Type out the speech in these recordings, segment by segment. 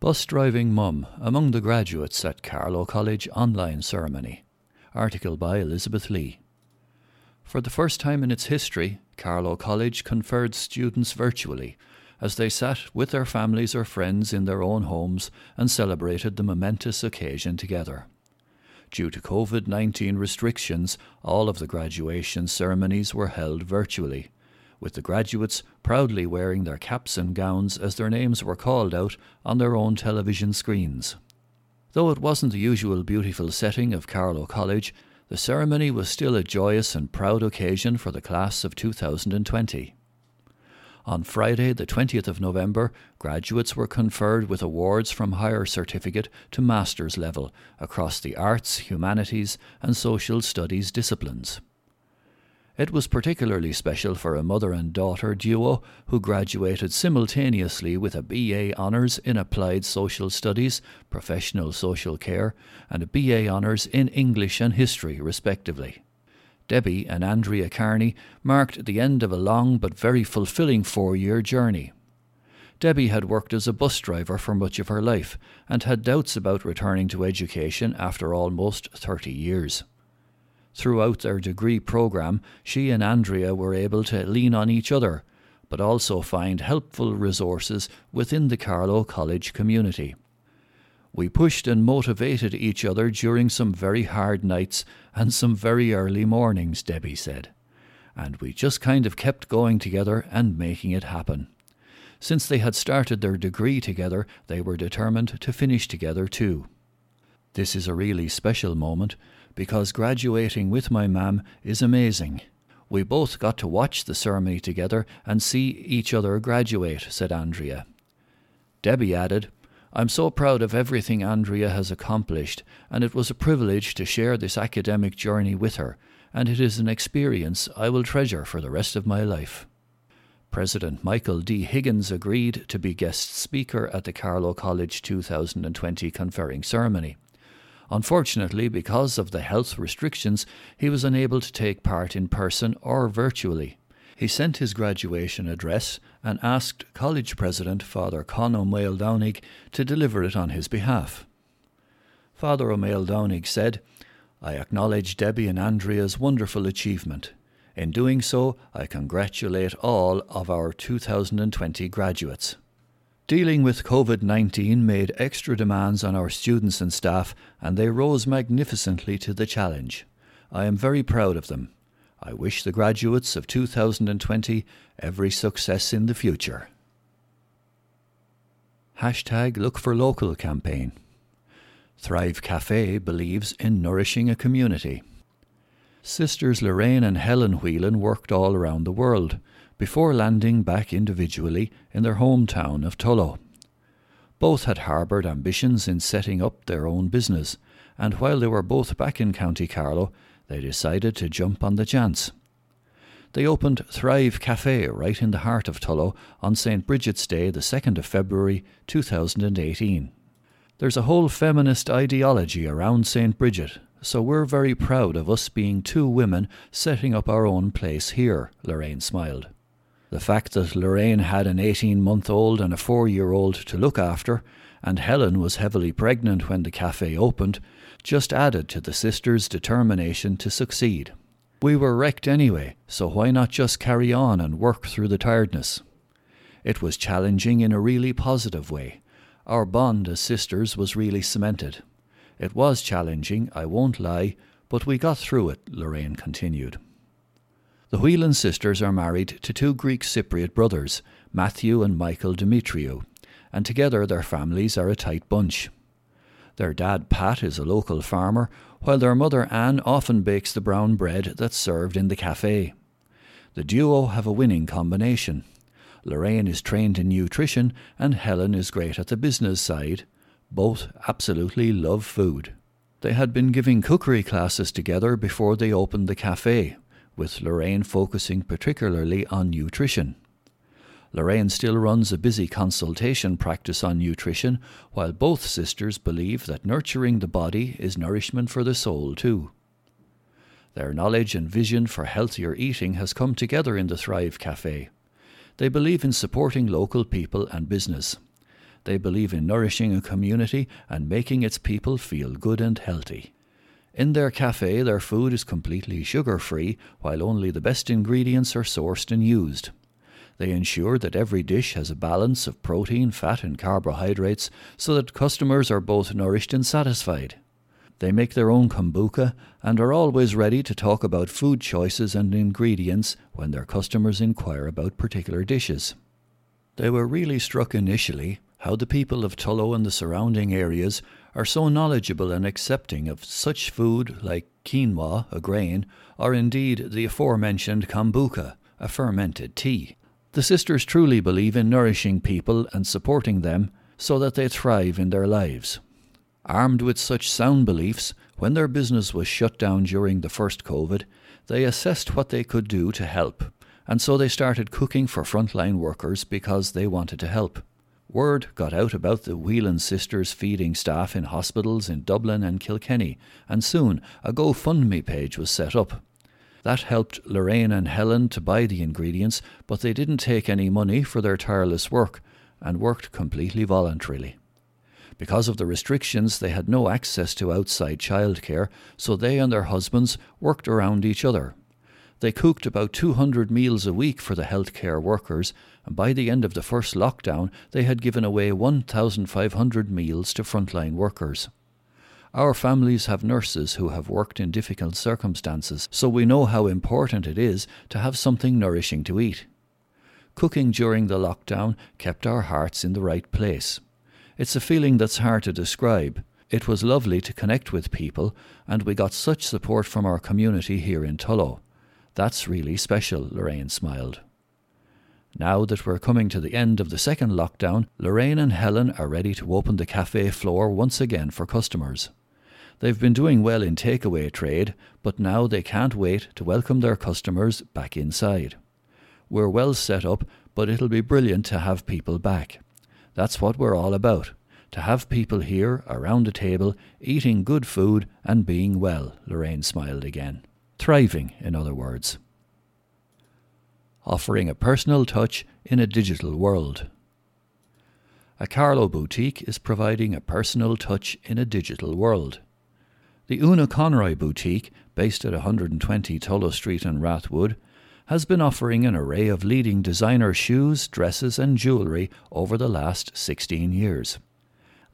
Bus driving mum among the graduates at Carlow College online ceremony. Article by Elizabeth Lee. For the first time in its history, Carlow College conferred students virtually as they sat with their families or friends in their own homes and celebrated the momentous occasion together. Due to COVID 19 restrictions, all of the graduation ceremonies were held virtually with the graduates proudly wearing their caps and gowns as their names were called out on their own television screens. Though it wasn't the usual beautiful setting of Carlow College, the ceremony was still a joyous and proud occasion for the class of 2020. On Friday, the 20th of November, graduates were conferred with awards from higher certificate to master's level across the arts, humanities, and social studies disciplines. It was particularly special for a mother and daughter duo who graduated simultaneously with a BA Honours in Applied Social Studies, Professional Social Care, and a BA Honours in English and History, respectively. Debbie and Andrea Carney marked the end of a long but very fulfilling four year journey. Debbie had worked as a bus driver for much of her life and had doubts about returning to education after almost 30 years. Throughout their degree programme, she and Andrea were able to lean on each other, but also find helpful resources within the Carlow College community. We pushed and motivated each other during some very hard nights and some very early mornings, Debbie said. And we just kind of kept going together and making it happen. Since they had started their degree together, they were determined to finish together too. This is a really special moment because graduating with my mam is amazing. We both got to watch the ceremony together and see each other graduate, said Andrea. Debbie added, I'm so proud of everything Andrea has accomplished, and it was a privilege to share this academic journey with her, and it is an experience I will treasure for the rest of my life. President Michael D. Higgins agreed to be guest speaker at the Carlow College 2020 conferring ceremony. Unfortunately, because of the health restrictions, he was unable to take part in person or virtually. He sent his graduation address and asked college president Father Conn Ó Maoldhomhnaigh to deliver it on his behalf. Father Ó Maoldhomhnaigh said, I acknowledge Debbie and Andrea's wonderful achievement. In doing so, I congratulate all of our 2020 graduates. Dealing with COVID 19 made extra demands on our students and staff, and they rose magnificently to the challenge. I am very proud of them. I wish the graduates of 2020 every success in the future. Hashtag Look for Local campaign. Thrive Cafe believes in nourishing a community. Sisters Lorraine and Helen Whelan worked all around the world before landing back individually in their hometown of Tullow. Both had harboured ambitions in setting up their own business, and while they were both back in County Carlow, they decided to jump on the chance. They opened Thrive Cafe right in the heart of Tullow on St. Bridget's Day, the 2nd of February 2018. There's a whole feminist ideology around St. Bridget, so we're very proud of us being two women setting up our own place here, Lorraine smiled. The fact that Lorraine had an 18 month old and a 4 year old to look after, and Helen was heavily pregnant when the cafe opened, just added to the sisters' determination to succeed. We were wrecked anyway, so why not just carry on and work through the tiredness? It was challenging in a really positive way. Our bond as sisters was really cemented. It was challenging, I won't lie, but we got through it, Lorraine continued. The Whelan sisters are married to two Greek Cypriot brothers, Matthew and Michael Demetriou, and together their families are a tight bunch. Their dad, Pat, is a local farmer, while their mother, Anne, often bakes the brown bread that's served in the cafe. The duo have a winning combination. Lorraine is trained in nutrition, and Helen is great at the business side. Both absolutely love food. They had been giving cookery classes together before they opened the cafe, with Lorraine focusing particularly on nutrition. Lorraine still runs a busy consultation practice on nutrition, while both sisters believe that nurturing the body is nourishment for the soul too. Their knowledge and vision for healthier eating has come together in the Thrive Cafe. They believe in supporting local people and business. They believe in nourishing a community and making its people feel good and healthy. In their cafe, their food is completely sugar free, while only the best ingredients are sourced and used. They ensure that every dish has a balance of protein, fat, and carbohydrates so that customers are both nourished and satisfied. They make their own kombucha and are always ready to talk about food choices and ingredients when their customers inquire about particular dishes. They were really struck initially how the people of Tullow and the surrounding areas are so knowledgeable and accepting of such food like quinoa, a grain, or indeed the aforementioned kombucha, a fermented tea. The sisters truly believe in nourishing people and supporting them so that they thrive in their lives. Armed with such sound beliefs, when their business was shut down during the first COVID, they assessed what they could do to help, and so they started cooking for frontline workers because they wanted to help. Word got out about the Whelan sisters feeding staff in hospitals in Dublin and Kilkenny, and soon a GoFundMe page was set up. That helped Lorraine and Helen to buy the ingredients, but they didn't take any money for their tireless work and worked completely voluntarily. Because of the restrictions, they had no access to outside childcare, so they and their husbands worked around each other. They cooked about 200 meals a week for the healthcare workers, and by the end of the first lockdown, they had given away 1,500 meals to frontline workers. Our families have nurses who have worked in difficult circumstances, so we know how important it is to have something nourishing to eat. Cooking during the lockdown kept our hearts in the right place. It's a feeling that's hard to describe. It was lovely to connect with people, and we got such support from our community here in Tullow. That's really special, Lorraine smiled. Now that we're coming to the end of the second lockdown, Lorraine and Helen are ready to open the cafe floor once again for customers. They've been doing well in takeaway trade, but now they can't wait to welcome their customers back inside. We're well set up, but it'll be brilliant to have people back. That's what we're all about to have people here around a table eating good food and being well, Lorraine smiled again. Thriving, in other words. Offering a personal touch in a digital world. A Carlow boutique is providing a personal touch in a digital world. The Una Conroy boutique, based at 120 Tullow Street in Rathwood, has been offering an array of leading designer shoes, dresses, and jewellery over the last 16 years.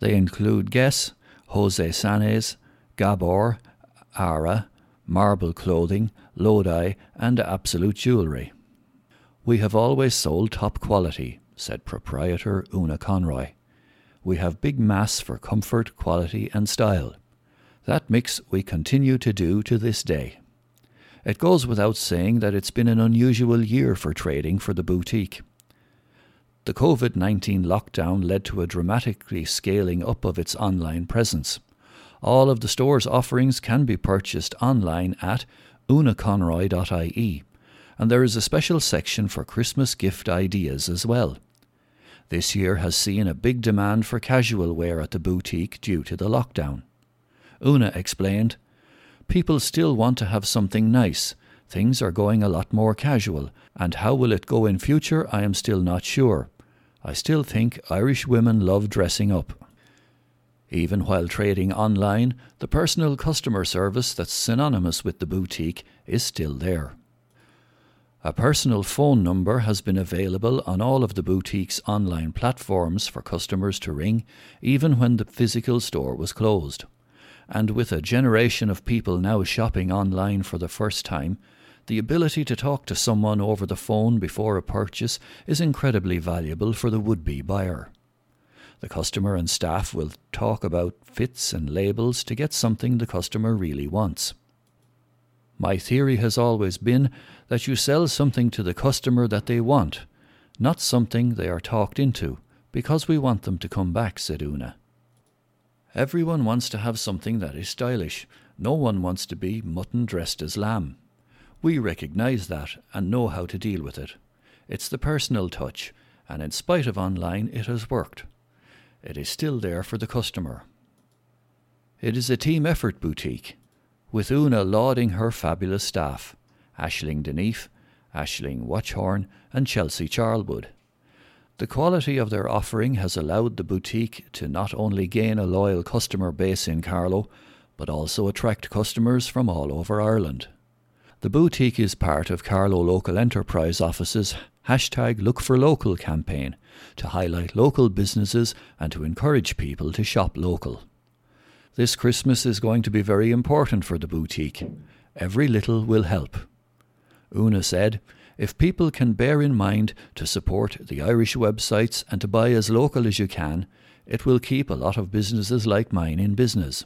They include Guess, Jose Saenz, Gabor, Ara, Marble Clothing, Lodi, and Absolute Jewellery. We have always sold top quality, said proprietor Una Conroy. We have big mass for comfort, quality, and style. That mix we continue to do to this day. It goes without saying that it's been an unusual year for trading for the boutique. The COVID 19 lockdown led to a dramatically scaling up of its online presence. All of the store's offerings can be purchased online at unaconroy.ie, and there is a special section for Christmas gift ideas as well. This year has seen a big demand for casual wear at the boutique due to the lockdown. Una explained, People still want to have something nice. Things are going a lot more casual, and how will it go in future I am still not sure. I still think Irish women love dressing up. Even while trading online, the personal customer service that's synonymous with the boutique is still there. A personal phone number has been available on all of the boutique's online platforms for customers to ring, even when the physical store was closed and with a generation of people now shopping online for the first time, the ability to talk to someone over the phone before a purchase is incredibly valuable for the would be buyer. The customer and staff will talk about fits and labels to get something the customer really wants. My theory has always been that you sell something to the customer that they want, not something they are talked into, because we want them to come back, said Una. Everyone wants to have something that is stylish. No one wants to be mutton dressed as lamb. We recognise that and know how to deal with it. It's the personal touch, and in spite of online, it has worked. It is still there for the customer. It is a team effort boutique, with Una lauding her fabulous staff Ashling Deneef, Ashling Watchorn, and Chelsea Charlwood. The quality of their offering has allowed the boutique to not only gain a loyal customer base in Carlow, but also attract customers from all over Ireland. The boutique is part of Carlow Local Enterprise Office's hashtag Look for Local campaign to highlight local businesses and to encourage people to shop local. This Christmas is going to be very important for the boutique. Every little will help. Una said, if people can bear in mind to support the Irish websites and to buy as local as you can, it will keep a lot of businesses like mine in business.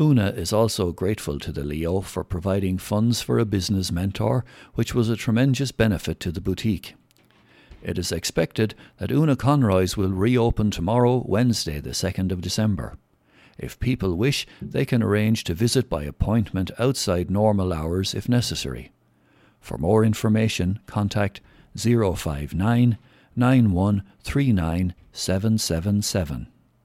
Una is also grateful to the LEO for providing funds for a business mentor, which was a tremendous benefit to the boutique. It is expected that Una Conroy's will reopen tomorrow, Wednesday, the 2nd of December. If people wish, they can arrange to visit by appointment outside normal hours if necessary. For more information, contact 059 9139 777.